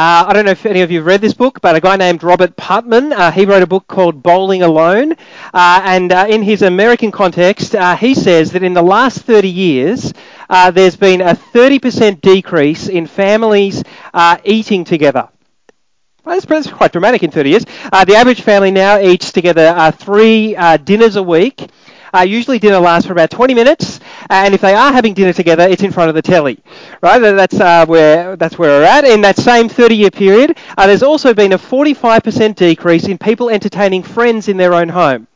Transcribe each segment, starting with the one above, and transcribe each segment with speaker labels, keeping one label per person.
Speaker 1: Uh, I don't know if any of you have read this book, but a guy named Robert Putnam, uh, he wrote a book called Bowling Alone. Uh, and uh, in his American context, uh, he says that in the last 30 years, uh, there's been a 30% decrease in families eating together. Well, that's, quite dramatic in 30 years. the average family now eats together three dinners a week. Uh, usually dinner lasts for about 20 minutes, and if they are having dinner together, it's in front of the telly. Right? That's uh, where that's where we're at. In that same 30-year period, uh, there's also been a 45% decrease in people entertaining friends in their own home.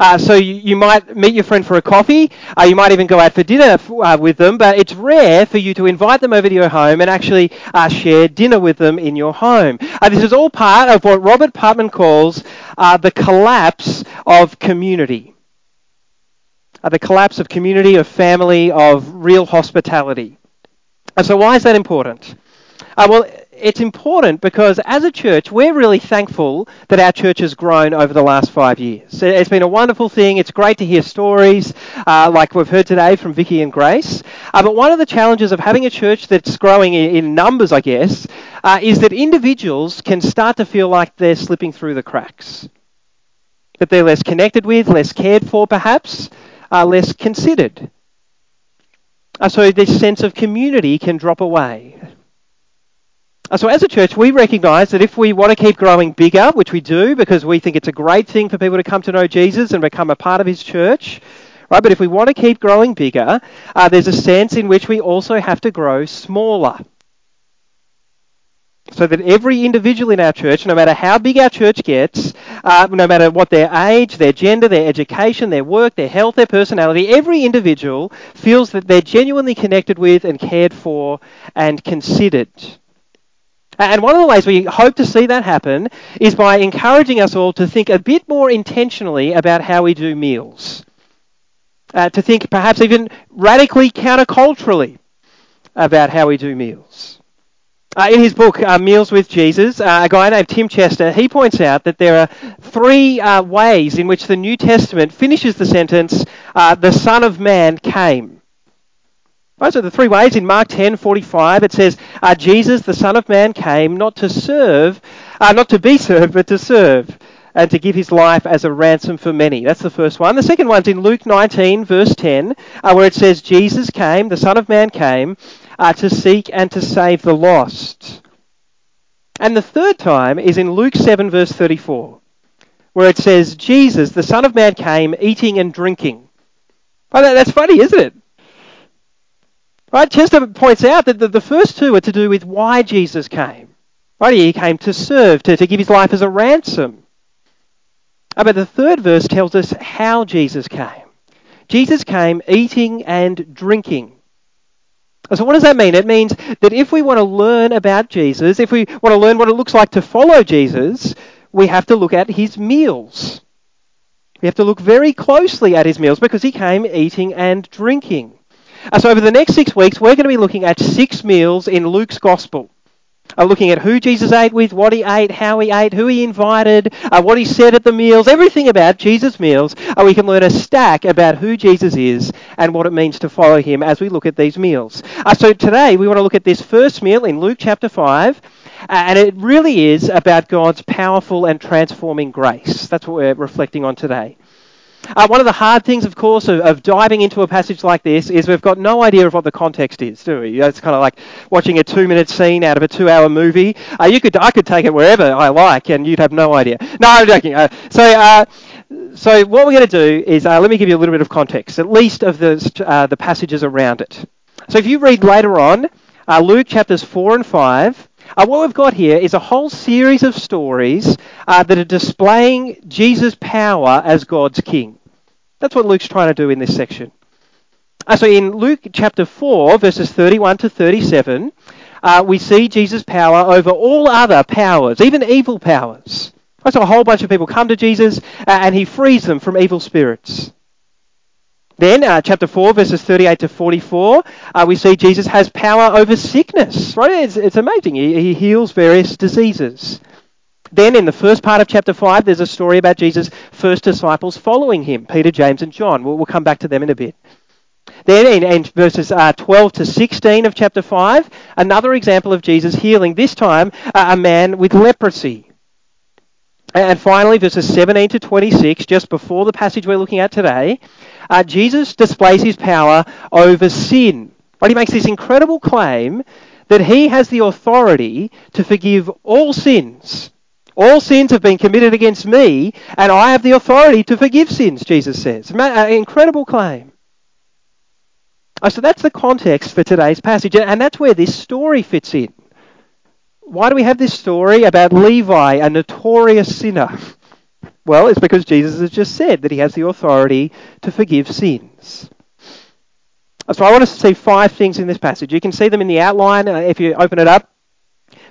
Speaker 1: Uh, so you, you, might meet your friend for a coffee. Uh, you might even go out for dinner uh, with them, but it's rare for you to invite them over to your home and actually uh, share dinner with them in your home. Uh, this is all part of what Robert Putnam calls uh, the collapse of community uh, the collapse of community, of family, of real hospitality. And so, why is that important? Uh, well, it's important because as a church, we're really thankful that our church has grown over the last five years. It's been a wonderful thing. It's great to hear stories uh, like we've heard today from Vicky and Grace. Uh, but one of the challenges of having a church that's growing in, numbers, I guess, uh, is that individuals can start to feel like they're slipping through the cracks. That they're less connected with, less cared for, perhaps are less considered. Uh, so this sense of community can drop away. Uh, so as a church, we recognise that if we want to keep growing bigger, which we do because we think it's a great thing for people to come to know Jesus and become a part of his church, right? But if we want to keep growing bigger, uh, there's a sense in which we also have to grow smaller so that every individual in our church, no matter how big our church gets, uh, no matter what their age, their gender, their education, their work, their health, their personality, every individual feels that they're genuinely connected with and cared for and considered. And one of the ways we hope to see that happen is by encouraging us all to think a bit more intentionally about how we do meals. Uh, to think perhaps even radically counterculturally about how we do meals. Uh, in his book, uh, Meals with Jesus, uh, a guy named Tim Chester, he points out that there are three uh, ways in which the New Testament finishes the sentence, uh, the Son of Man came. Those are the three ways. In Mark 10:45, it says, uh, Jesus, the Son of Man, came not to serve, not to be served, but to serve, and to give his life as a ransom for many. That's the first one. The second one's in Luke 19, verse 10, where it says, Jesus came, the Son of Man came, uh, to seek and to save the lost. And the third time is in Luke 7, verse 34, where it says, Jesus, the Son of Man, came eating and drinking. That, that's funny, isn't it? Right? Chester points out that the, first two are to do with why Jesus came. Right? He came to serve, to, to give his life as a ransom. Uh, but the third verse tells us how Jesus came. Jesus came eating and drinking. So, what does that mean? It means that if we want to learn about Jesus, if we want to learn what it looks like to follow Jesus, we have to look at his meals. We have to look very closely at his meals because he came eating and drinking. So, over the next six weeks, we're going to be looking at six meals in Luke's Gospel uh, looking at who Jesus ate with, what he ate, how he ate, who he invited, uh, what he said at the meals, everything about Jesus' meals. Uh, we can learn a stack about who Jesus is and what it means to follow him as we look at these meals. Uh, so today we want to look at this first meal in Luke chapter 5. Uh, and it really is about God's powerful and transforming grace. That's what we're reflecting on today. Uh, one of the hard things, of course, of, of, diving into a passage like this is we've got no idea of what the context is, do we? It's kind of like watching a two-minute scene out of a two-hour movie. Uh, you could, I could take it wherever I like, and you'd have no idea. No, I'm joking. Uh, so, uh, so what we're going to do is uh, let me give you a little bit of context, at least of the uh, the passages around it. So, if you read later on, Luke chapters four and five. Uh, what we've got here is a whole series of stories uh, that are displaying Jesus' power as God's king. That's what Luke's trying to do in this section. Uh, so in Luke chapter 4, verses 31 to 37, uh, we see Jesus' power over all other powers, even evil powers. So a whole bunch of people come to Jesus uh, and he frees them from evil spirits. Then, uh, chapter 4, verses 38 to 44, uh, we see Jesus has power over sickness. Right? It's, it's amazing. He, he heals various diseases. Then, in the first part of chapter 5, there's a story about Jesus' first disciples following him Peter, James, and John. We'll, we'll come back to them in a bit. Then in, in verses uh, 12 to 16 of chapter 5, another example of Jesus healing, this time uh, a man with leprosy. And finally, verses 17 to 26, just before the passage we're looking at today, uh, Jesus displays his power over sin. He makes this incredible claim that he has the authority to forgive all sins. All sins have been committed against me, and I have the authority to forgive sins, Jesus says. An incredible claim. Oh, so that's the context for today's passage, and that's where this story fits in. Why do we have this story about Levi, a notorious sinner? Well, it's because Jesus has just said that he has the authority to forgive sins. So I want us to see five things in this passage. You can see them in the outline uh, if you open it up.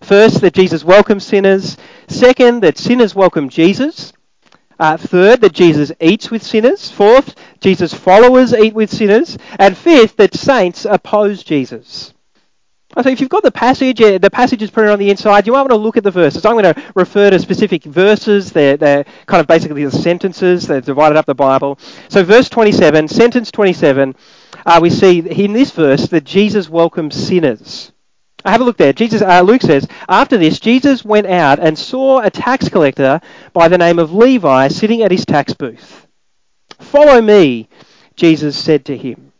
Speaker 1: First, that Jesus welcomes sinners. Second, that sinners welcome Jesus. Uh, third, that Jesus eats with sinners. Fourth, Jesus' followers eat with sinners. And fifth, that saints oppose Jesus. So if you've got the passage, the passage is printed on the inside, you might want to look at the verses. I'm going to refer to specific verses. They're, they're kind of basically the sentences. They've divided up the Bible. So verse 27, sentence 27, uh, we see in this verse that Jesus welcomes sinners. I Have a look there. Jesus, uh, Luke says, after this, Jesus went out and saw a tax collector by the name of Levi sitting at his tax booth. Follow me, Jesus said to him.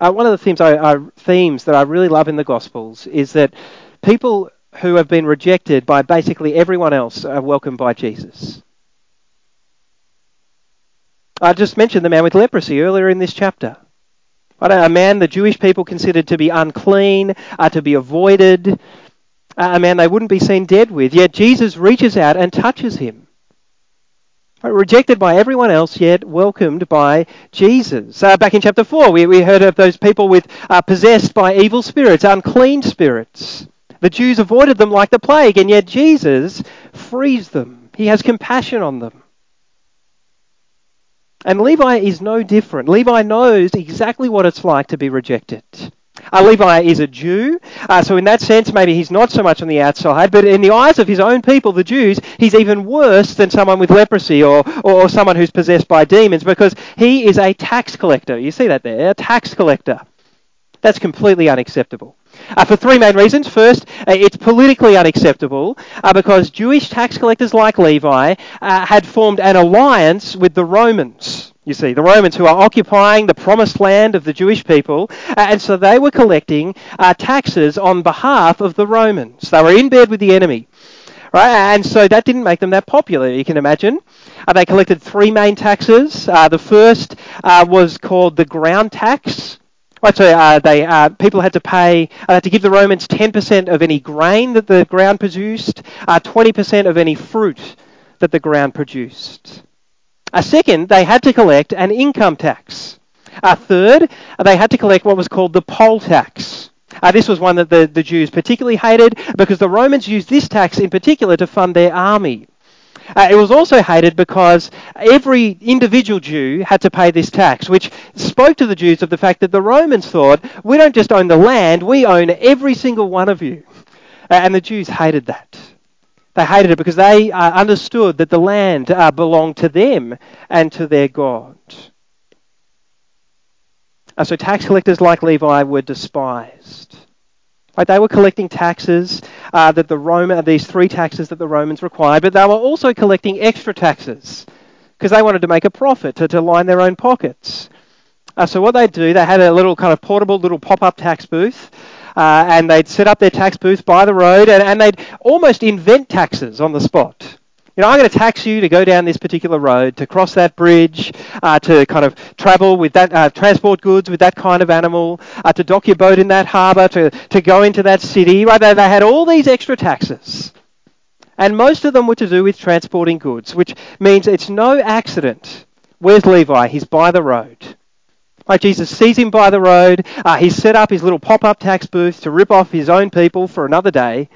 Speaker 1: Uh, one of the themes, I, I, themes that I really love in the Gospels is that people who have been rejected by basically everyone else are welcomed by Jesus. I just mentioned the man with leprosy earlier in this chapter. A man the Jewish people considered to be unclean, uh, to be avoided, a man they wouldn't be seen dead with. Yet Jesus reaches out and touches him. Rejected by everyone else, yet welcomed by Jesus. Uh, back in chapter 4, we, we heard of those people with uh, possessed by evil spirits, unclean spirits. The Jews avoided them like the plague, and yet Jesus frees them. He has compassion on them. And Levi is no different. Levi knows exactly what it's like to be rejected. Levi is a Jew, uh, so in that sense, maybe he's not so much on the outside, but in the eyes of his own people, the Jews, he's even worse than someone with leprosy or, or someone who's possessed by demons because he is a tax collector. You see that there? A tax collector. That's completely unacceptable. Uh, for three main reasons. First, uh, it's politically unacceptable uh, because Jewish tax collectors like Levi uh, had formed an alliance with the Romans. You see, the Romans who are occupying the promised land of the Jewish people, uh, and so they were collecting uh, taxes on behalf of the Romans. They were in bed with the enemy. Right? And so that didn't make them that popular, you can imagine. Uh, they collected three main taxes. Uh, the first uh, was called the ground tax. Right, so uh, they people had to pay uh, to give the Romans 10% of any grain that the ground produced, 20% uh, of any fruit that the ground produced. A second, they had to collect an income tax. A third, they had to collect what was called the poll tax. Uh, this was one that the, the Jews particularly hated because the Romans used this tax in particular to fund their army. Uh, it was also hated because every individual Jew had to pay this tax, which spoke to the Jews of the fact that the Romans thought, we don't just own the land, we own every single one of you. Uh, and the Jews hated that. They hated it because they uh, understood that the land uh, belonged to them and to their God. Uh, so tax collectors like Levi were despised. Right, they were collecting taxes uh, that the Roman, these three taxes that the Romans required, but they were also collecting extra taxes because they wanted to make a profit to, to line their own pockets. Uh, so what they'd do, they had a little kind of portable little pop-up tax booth, uh, and they'd set up their tax booth by the road, and, and they'd almost invent taxes on the spot you know, I'm going to tax you to go down this particular road, to cross that bridge, uh, to kind of travel with that, uh, transport goods with that kind of animal, uh, to dock your boat in that harbour, to, to go into that city. Right? They, they had all these extra taxes. And most of them were to do with transporting goods, which means it's no accident. Where's Levi? He's by the road. Like Jesus sees him by the road. Uh, he's set up his little pop up tax booth to rip off his own people for another day.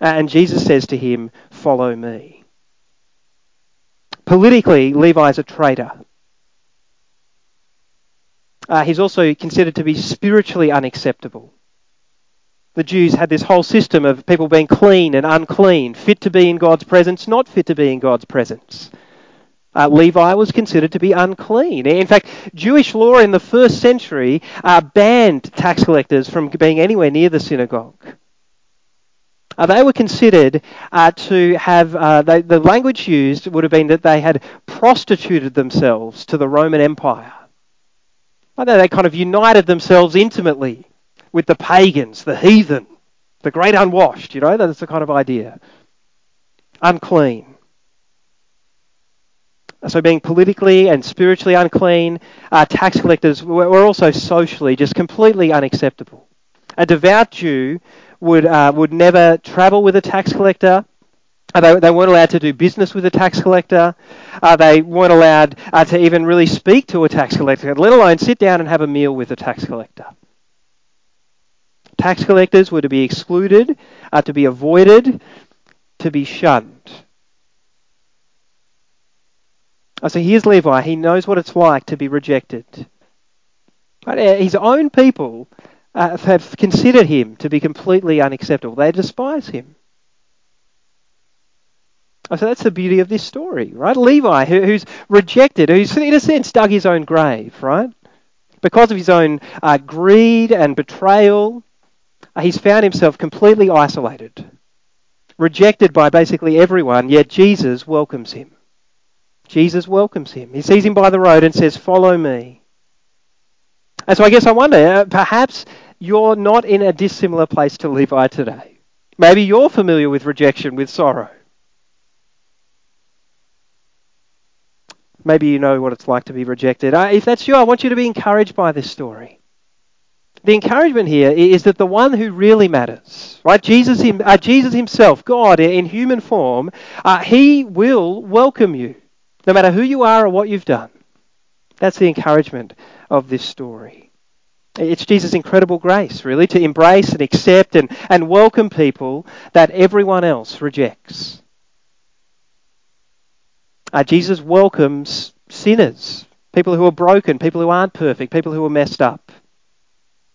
Speaker 1: And Jesus says to him, Follow me. Politically, Levi's a traitor. Uh, he's also considered to be spiritually unacceptable. The Jews had this whole system of people being clean and unclean, fit to be in God's presence, not fit to be in God's presence. Uh, Levi was considered to be unclean. In fact, Jewish law in the first century uh, banned tax collectors from being anywhere near the synagogue. Uh, they were considered uh, to have, uh, they, the language used would have been that they had prostituted themselves to the Roman Empire. They kind of united themselves intimately with the pagans, the heathen, the great unwashed, you know, that's the kind of idea. Unclean. So, being politically and spiritually unclean, uh, tax collectors were also socially just completely unacceptable. A devout Jew would, uh, would never travel with a tax collector. Uh, they, they weren't allowed to do business with a tax collector. Uh, they weren't allowed uh, to even really speak to a tax collector, let alone sit down and have a meal with a tax collector. Tax collectors were to be excluded, to be avoided, to be shunned. So here's Levi. He knows what it's like to be rejected. Uh, his own people uh, have considered him to be completely unacceptable. They despise him. So that's the beauty of this story, right? Levi, who, who's rejected, who's in a sense dug his own grave, right? Because of his own uh, greed and betrayal, uh, he's found himself completely isolated, rejected by basically everyone, yet Jesus welcomes him. Jesus welcomes him. He sees him by the road and says, Follow me. And so I guess I wonder, uh, perhaps you're not in a dissimilar place to Levi today. Maybe you're familiar with rejection, with sorrow. Maybe you know what it's like to be rejected. Uh, if that's you, I want you to be encouraged by this story. The encouragement here is that the one who really matters, right? Jesus, uh, Jesus himself, God in human form, uh, he will welcome you, no matter who you are or what you've done. That's the encouragement of this story. It's Jesus' incredible grace, really, to embrace and accept and, and welcome people that everyone else rejects. Uh, Jesus welcomes sinners, people who are broken, people who aren't perfect, people who are messed up.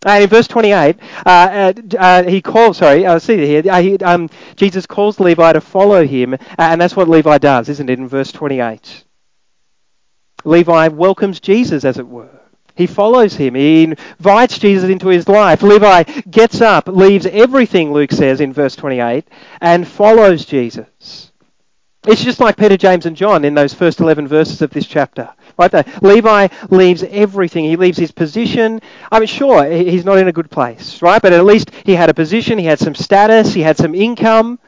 Speaker 1: And in verse 28, uh, uh, uh, he calls, sorry, uh, see here, uh, he, um, Jesus calls Levi to follow him, uh, and that's what Levi does, isn't it, in verse 28? Levi welcomes Jesus, as it were. He follows him. He invites Jesus into his life. Levi gets up, leaves everything, Luke says in verse 28, and follows Jesus. It's just like Peter, James, and John in those first 11 verses of this chapter. Right there. Levi leaves everything. He leaves his position. I mean, sure, he's not in a good place, right? But at least he had a position, he had some status, he had some income.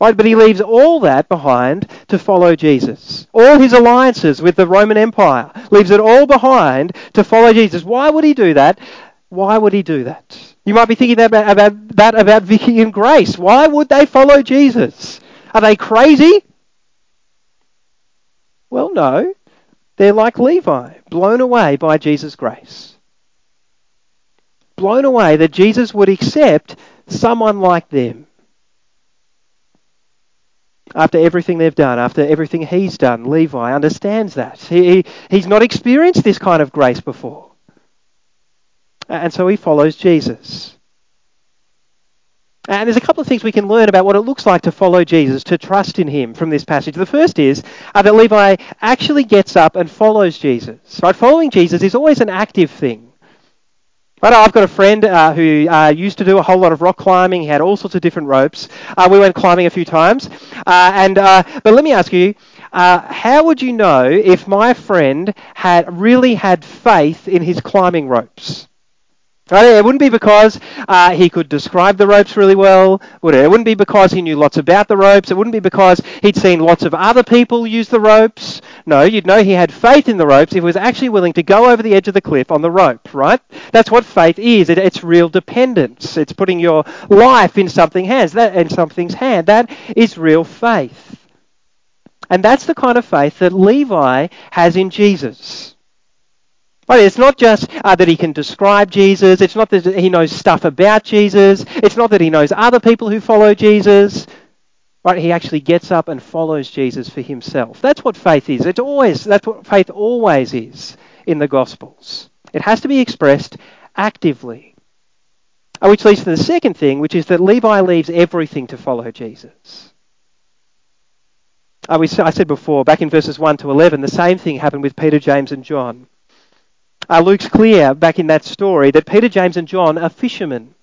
Speaker 1: Right? But he leaves all that behind to follow Jesus. All his alliances with the Roman Empire, leaves it all behind to follow Jesus. Why would he do that? Why would he do that? You might be thinking about, about that about Vicky and Grace. Why would they follow Jesus? Are they crazy? Well, no. They're like Levi, blown away by Jesus' grace. Blown away that Jesus would accept someone like them. After everything they've done, after everything he's done, Levi understands that. He, he's not experienced this kind of grace before. And so he follows Jesus. And there's a couple of things we can learn about what it looks like to follow Jesus, to trust in him from this passage. The first is uh, that Levi actually gets up and follows Jesus. Right? Following Jesus is always an active thing. Right, I've got a friend uh, who uh, used to do a whole lot of rock climbing. He had all sorts of different ropes. Uh, we went climbing a few times. Uh, and uh, but let me ask you, uh, how would you know if my friend had really had faith in his climbing ropes? It wouldn't be because uh, he could describe the ropes really well, would it? It wouldn't be because he knew lots about the ropes. It wouldn't be because he'd seen lots of other people use the ropes. No, you'd know he had faith in the ropes if he was actually willing to go over the edge of the cliff on the rope, right? That's what faith is. It, it's real dependence. It's putting your life in something hands, that, in something's hand. That is real faith. And that's the kind of faith that Levi has in Jesus. But it's not just uh, that he can describe Jesus. It's not that he knows stuff about Jesus. It's not that he knows other people who follow Jesus. Right? He actually gets up and follows Jesus for himself. That's what faith is. It's always that's what faith always is in the Gospels. It has to be expressed actively. Uh, which leads to the second thing, which is that Levi leaves everything to follow Jesus. Uh, I said before, back in verses 1 to 11, the same thing happened with Peter, James, and John. Uh, Luke's clear back in that story that Peter, James, and John are fishermen.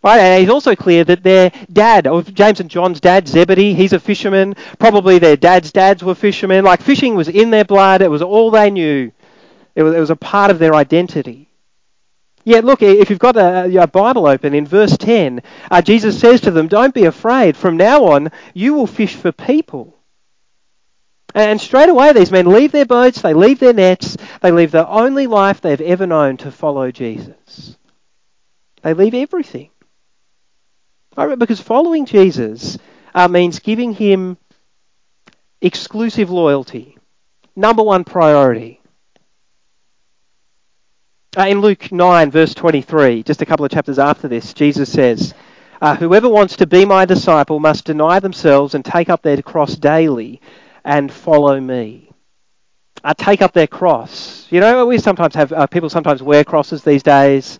Speaker 1: Right? And he's also clear that their dad, or James and John's dad, Zebedee, he's a fisherman. Probably their dad's dads were fishermen. Like fishing was in their blood. It was all they knew. It was, it was a part of their identity. Yet, look, if you've got a, a Bible open in verse 10, uh, Jesus says to them, Don't be afraid. From now on, you will fish for people. And straight away, these men leave their boats, they leave their nets, they leave the only life they've ever known to follow Jesus. They leave everything. Because following Jesus uh, means giving him exclusive loyalty, number one priority. Uh, in Luke 9, verse 23, just a couple of chapters after this, Jesus says, uh, Whoever wants to be my disciple must deny themselves and take up their cross daily and follow me. Uh, take up their cross. You know, we sometimes have, uh, people sometimes wear crosses these days.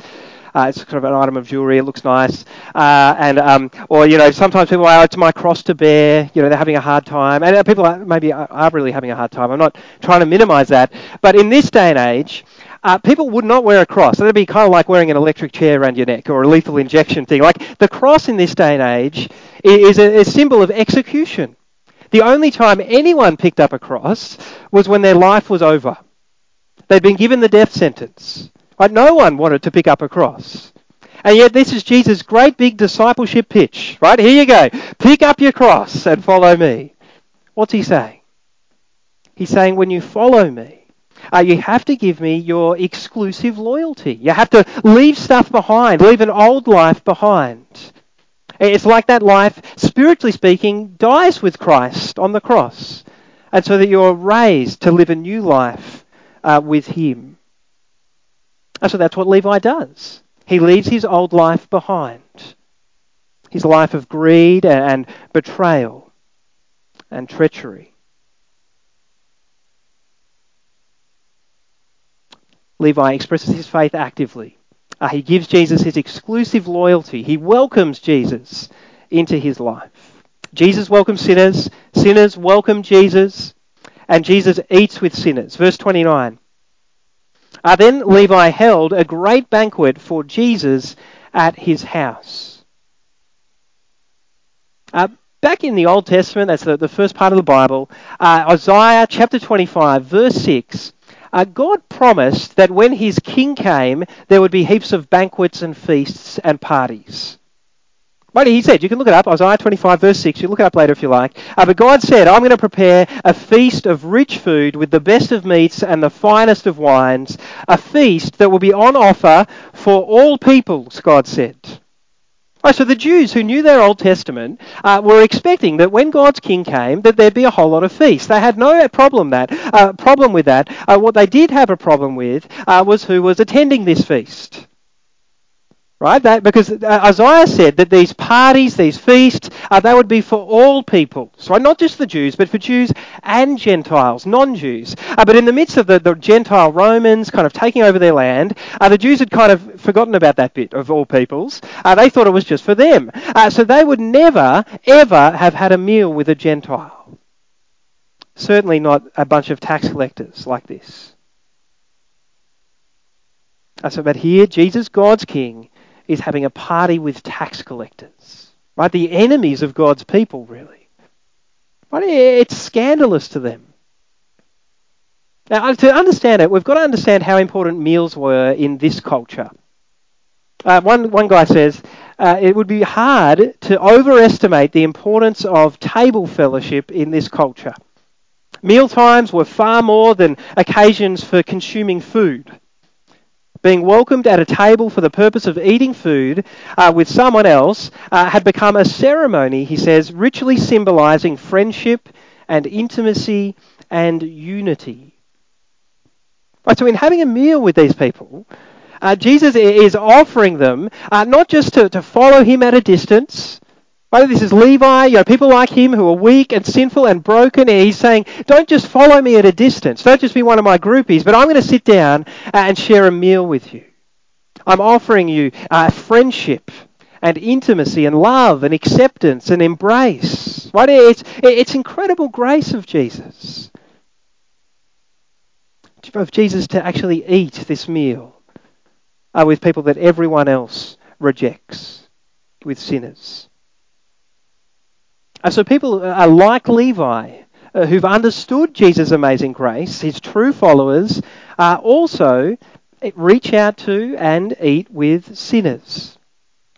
Speaker 1: Uh, it's sort of an item of jewelry. It looks nice, uh, and um, or you know sometimes people are, oh, it's my cross to bear. You know they're having a hard time, and uh, people are, maybe are really having a hard time. I'm not trying to minimise that, but in this day and age, uh, people would not wear a cross. That'd be kind of like wearing an electric chair around your neck or a lethal injection thing. Like the cross in this day and age is a, a symbol of execution. The only time anyone picked up a cross was when their life was over. They'd been given the death sentence. Right? No one wanted to pick up a cross. And yet this is Jesus' great big discipleship pitch. Right? Here you go. Pick up your cross and follow me. What's he saying? He's saying when you follow me, uh, you have to give me your exclusive loyalty. You have to leave stuff behind, leave an old life behind. It's like that life, spiritually speaking, dies with Christ on the cross. And so that you're raised to live a new life uh, with Him. And so that's what Levi does. He leaves his old life behind. His life of greed and betrayal and treachery. Levi expresses his faith actively. Uh, he gives Jesus his exclusive loyalty. He welcomes Jesus into his life. Jesus welcomes sinners. Sinners welcome Jesus. And Jesus eats with sinners. Verse 29. Uh, then Levi held a great banquet for Jesus at his house. Uh, back in the Old Testament, that's the, the first part of the Bible, uh, Isaiah chapter 25, verse 6, uh, God promised that when his king came, there would be heaps of banquets and feasts and parties. But he said, you can look it up, Isaiah 25, verse 6. You look it up later if you like. Uh, but God said, I'm going to prepare a feast of rich food with the best of meats and the finest of wines, a feast that will be on offer for all peoples, God said. Oh, so the Jews who knew their Old Testament uh, were expecting that when God's king came, that there'd be a whole lot of feasts. They had no problem that uh, problem with that. Uh, what they did have a problem with uh, was who was attending this feast. Right? That, because uh, Isaiah said that these parties, these feasts, uh, they would be for all peoples. Right? Not just the Jews, but for Jews and Gentiles, non-Jews. Uh, but in the midst of the, the, Gentile Romans kind of taking over their land, uh, the Jews had kind of forgotten about that bit of all peoples. Uh, they thought it was just for them. Uh, so they would never, ever have had a meal with a Gentile. Certainly not a bunch of tax collectors like this. so, but here, Jesus, God's King, is having a party with tax collectors, right? The enemies of God's people, really. Right? It's scandalous to them. Now, to understand it, we've got to understand how important meals were in this culture. Uh, one, one guy says uh, it would be hard to overestimate the importance of table fellowship in this culture. Meal times were far more than occasions for consuming food being welcomed at a table for the purpose of eating food uh, with someone else uh, had become a ceremony, he says, ritually symbolizing friendship and intimacy and unity. Right, so, in having a meal with these people, uh, Jesus is offering them uh, not just to, to follow him at a distance, Right? This is Levi, you know, people like him who are weak and sinful and broken. And he's saying, don't just follow me at a distance. Don't just be one of my groupies, but I'm going to sit down and share a meal with you. I'm offering you uh, friendship and intimacy and love and acceptance and embrace. Right? It's, it's incredible grace of Jesus. Of Jesus to actually eat this meal uh, with people that everyone else rejects, with sinners. Uh, so people are like Levi, uh, who've understood Jesus' amazing grace, his true followers, uh, also reach out to and eat with sinners.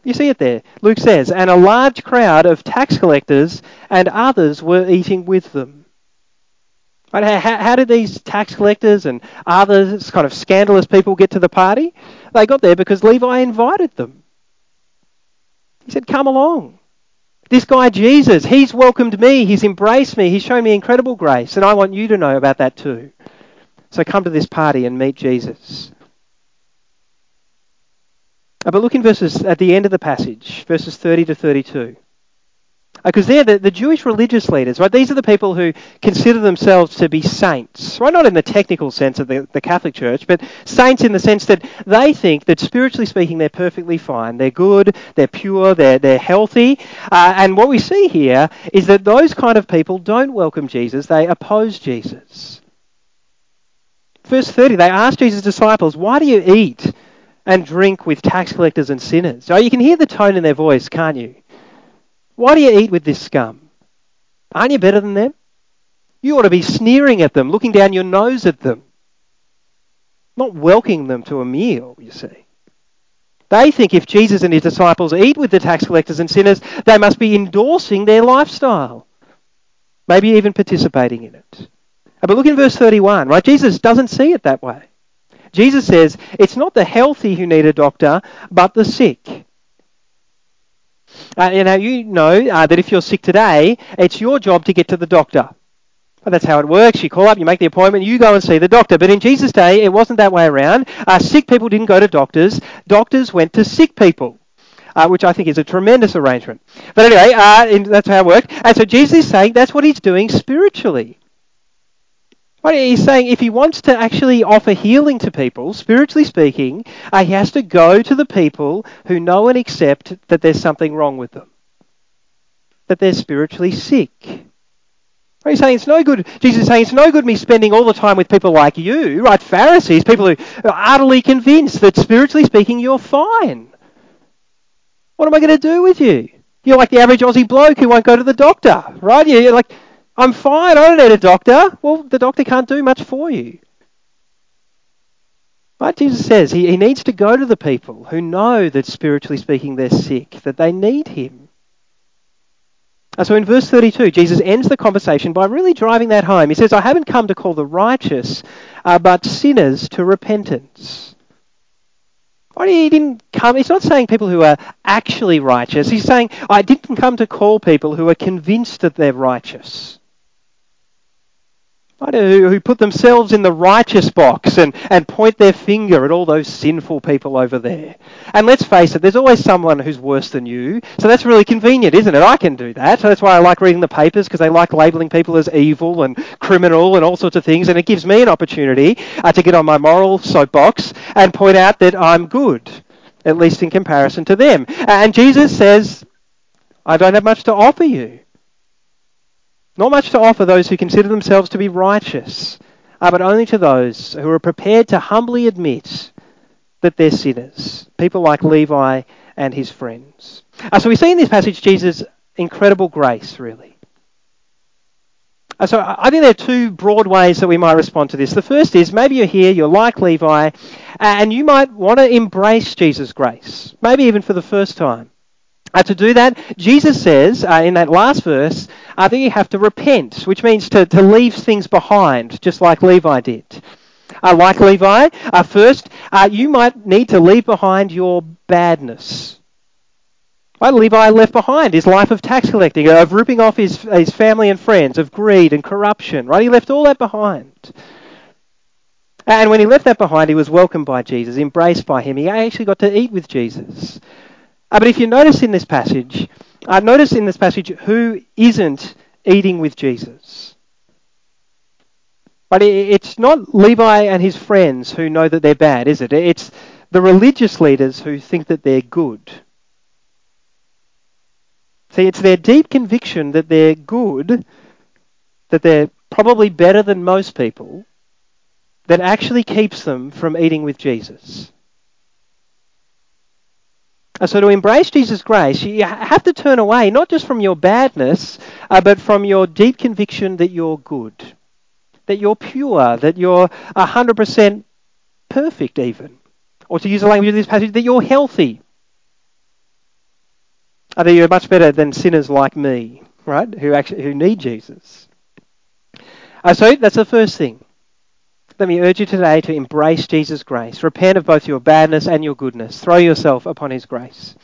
Speaker 1: You see it there. Luke says, and a large crowd of tax collectors and others were eating with them. Right? How, how did these tax collectors and others kind of scandalous people get to the party? They got there because Levi invited them. He said, Come along. This guy Jesus, he's welcomed me, he's embraced me, he's shown me incredible grace, and I want you to know about that too. So come to this party and meet Jesus. Uh, but look in verses at the end of the passage, verses 30 to 32. Because uh, they're the, the Jewish religious leaders, right? These are the people who consider themselves to be saints, right? Not in the technical sense of the, the Catholic Church, but saints in the sense that they think that spiritually speaking, they're perfectly fine. They're good, they're pure, they're, they're healthy. Uh, and what we see here is that those kind of people don't welcome Jesus, they oppose Jesus. Verse 30, they ask Jesus' disciples, Why do you eat and drink with tax collectors and sinners? So you can hear the tone in their voice, can't you? Why do you eat with this scum? Aren't you better than them? You ought to be sneering at them, looking down your nose at them, not welcoming them to a meal, you see. They think if Jesus and his disciples eat with the tax collectors and sinners, they must be endorsing their lifestyle, maybe even participating in it. But look in verse 31, right? Jesus doesn't see it that way. Jesus says, it's not the healthy who need a doctor, but the sick. Uh, you know, you know uh, that if you're sick today, it's your job to get to the doctor. Well, that's how it works. You call up, you make the appointment, you go and see the doctor. But in Jesus' day, it wasn't that way around. Uh, sick people didn't go to doctors. Doctors went to sick people. Uh, which I think is a tremendous arrangement. But anyway, uh, in, that's how it worked. And so Jesus is saying that's what he's doing spiritually. He's saying if he wants to actually offer healing to people, spiritually speaking, uh, he has to go to the people who know and accept that there's something wrong with them, that they're spiritually sick. He's saying it's no good. Jesus is saying it's no good me spending all the time with people like you, right? Pharisees, people who are utterly convinced that spiritually speaking you're fine. What am I going to do with you? You're like the average Aussie bloke who won't go to the doctor, right? You're like I'm fine. I don't need a doctor. Well, the doctor can't do much for you. But Jesus says he, he needs to go to the people who know that spiritually speaking they're sick, that they need him. And So in verse 32, Jesus ends the conversation by really driving that home. He says, I haven't come to call the righteous, uh, but sinners to repentance. Why he didn't come, he's not saying people who are actually righteous. He's saying, I didn't come to call people who are convinced that they're righteous who, who put themselves in the righteous box and, and point their finger at all those sinful people over there. And let's face it, there's always someone who's worse than you. So that's really convenient, isn't it? I can do that. So that's why I like reading the papers because they like labeling people as evil and criminal and all sorts of things. And it gives me an opportunity uh, to get on my moral soapbox and point out that I'm good, at least in comparison to them. And Jesus says, I don't have much to offer you. Not much to offer those who consider themselves to be righteous, uh, but only to those who are prepared to humbly admit that they're sinners. People like Levi and his friends. Uh, so we see in this passage Jesus' incredible grace, really. Uh, so I think there are two broad ways that we might respond to this. The first is maybe you're here, you're like Levi, and you might want to embrace Jesus' grace, maybe even for the first time. Uh, to do that, Jesus says uh, in that last verse uh, that you have to repent, which means to, to leave things behind, just like Levi did. Uh, like Levi, uh, first, uh, you might need to leave behind your badness. Right, Levi left behind his life of tax collecting, of ripping off his, his family and friends, of greed and corruption. Right, he left all that behind. And when he left that behind, he was welcomed by Jesus, embraced by him. He actually got to eat with Jesus. Uh, but if you notice in this passage, uh, notice in this passage who isn't eating with Jesus. But it's not Levi and his friends who know that they're bad, is it? It's the religious leaders who think that they're good. See, it's their deep conviction that they're good, that they're probably better than most people, that actually keeps them from eating with Jesus. So to embrace Jesus' grace, you have to turn away not just from your badness, uh, but from your deep conviction that you're good, that you're pure, that you're 100% perfect even. Or to use the language of this passage, that you're healthy. Or that you're much better than sinners like me, right, who actually who need Jesus. Uh, so that's the first thing. Let me urge you today to embrace Jesus' grace. Repent of both your badness and your goodness. Throw yourself upon his grace.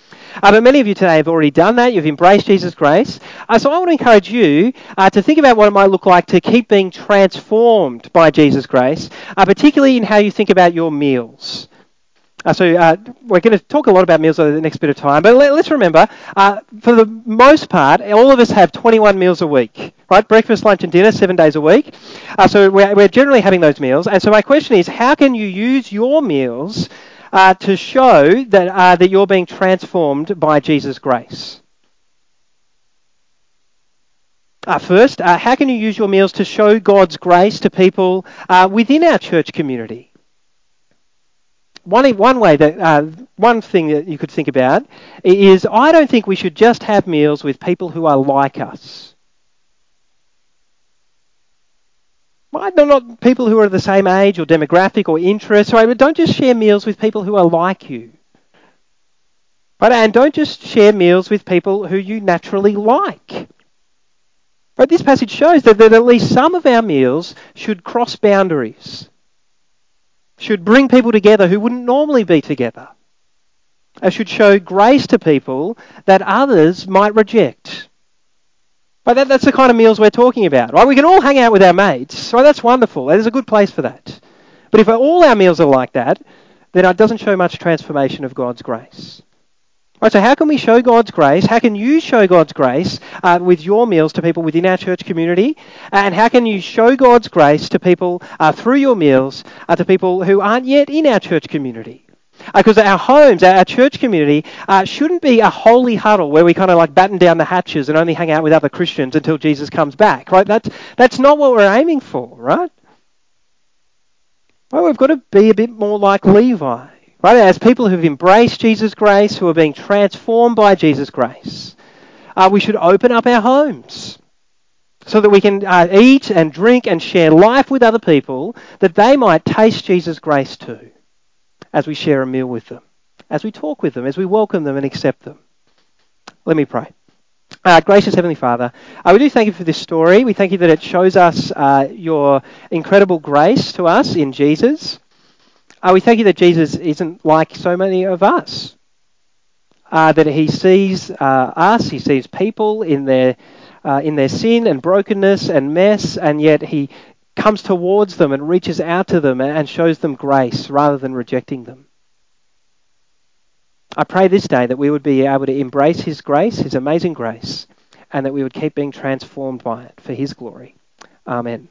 Speaker 1: Uh, but many of you today have already done that. You've embraced Jesus' grace. Uh, so I want to encourage you uh, to think about what it might look like to keep being transformed by Jesus' grace, uh, particularly in how you think about your meals. Uh, so uh, we're going to talk a lot about meals over the next bit of time, but let, us remember, uh, for the most part, all of us have 21 meals a week, right? Breakfast, lunch, and dinner, seven days a week. Uh, so we're, we're, generally having those meals, and so my question is, how can you use your meals uh, to show that uh, that you're being transformed by Jesus' grace? first, how can you use your meals to show God's grace to people within our church community? One one way that uh, one thing that you could think about is I don't think we should just have meals with people who are like us. They're not people who are the same age or demographic or interest. But don't just share meals with people who are like you. Right? And don't just share meals with people who you naturally like. But this passage shows that, that at least some of our meals should cross boundaries should bring people together who wouldn't normally be together. It should show grace to people that others might reject. But that, that's the kind of meals we're talking about, right? We can all hang out with our mates, right? That's wonderful. There's a good place for that. But if all our meals are like that, then it doesn't show much transformation of God's grace. Right, so how can we show God's grace? How can you show God's grace uh, with your meals to people within our church community? And how can you show God's grace to people uh, through your meals uh, to people who aren't yet in our church community? Because uh, our homes, our church community, uh, shouldn't be a holy huddle where we kind of like batten down the hatches and only hang out with other Christians until Jesus comes back, right? That's, that's not what we're aiming for, right? Well, we've got to be a bit more like Levi. Right? As people who've embraced Jesus' grace, who are being transformed by Jesus' grace, uh, we should open up our homes so that we can uh, eat and drink and share life with other people, that they might taste Jesus' grace too, as we share a meal with them, as we talk with them, as we welcome them and accept them. Let me pray. Uh, gracious Heavenly Father, uh, we do thank you for this story. We thank you that it shows us uh, your incredible grace to us in Jesus. Uh, we thank you that Jesus isn't like so many of us. Uh, that he sees uh, us, he sees people in their uh, in their sin and brokenness and mess, and yet he comes towards them and reaches out to them and shows them grace rather than rejecting them. I pray this day that we would be able to embrace his grace, his amazing grace, and that we would keep being transformed by it for his glory. Amen.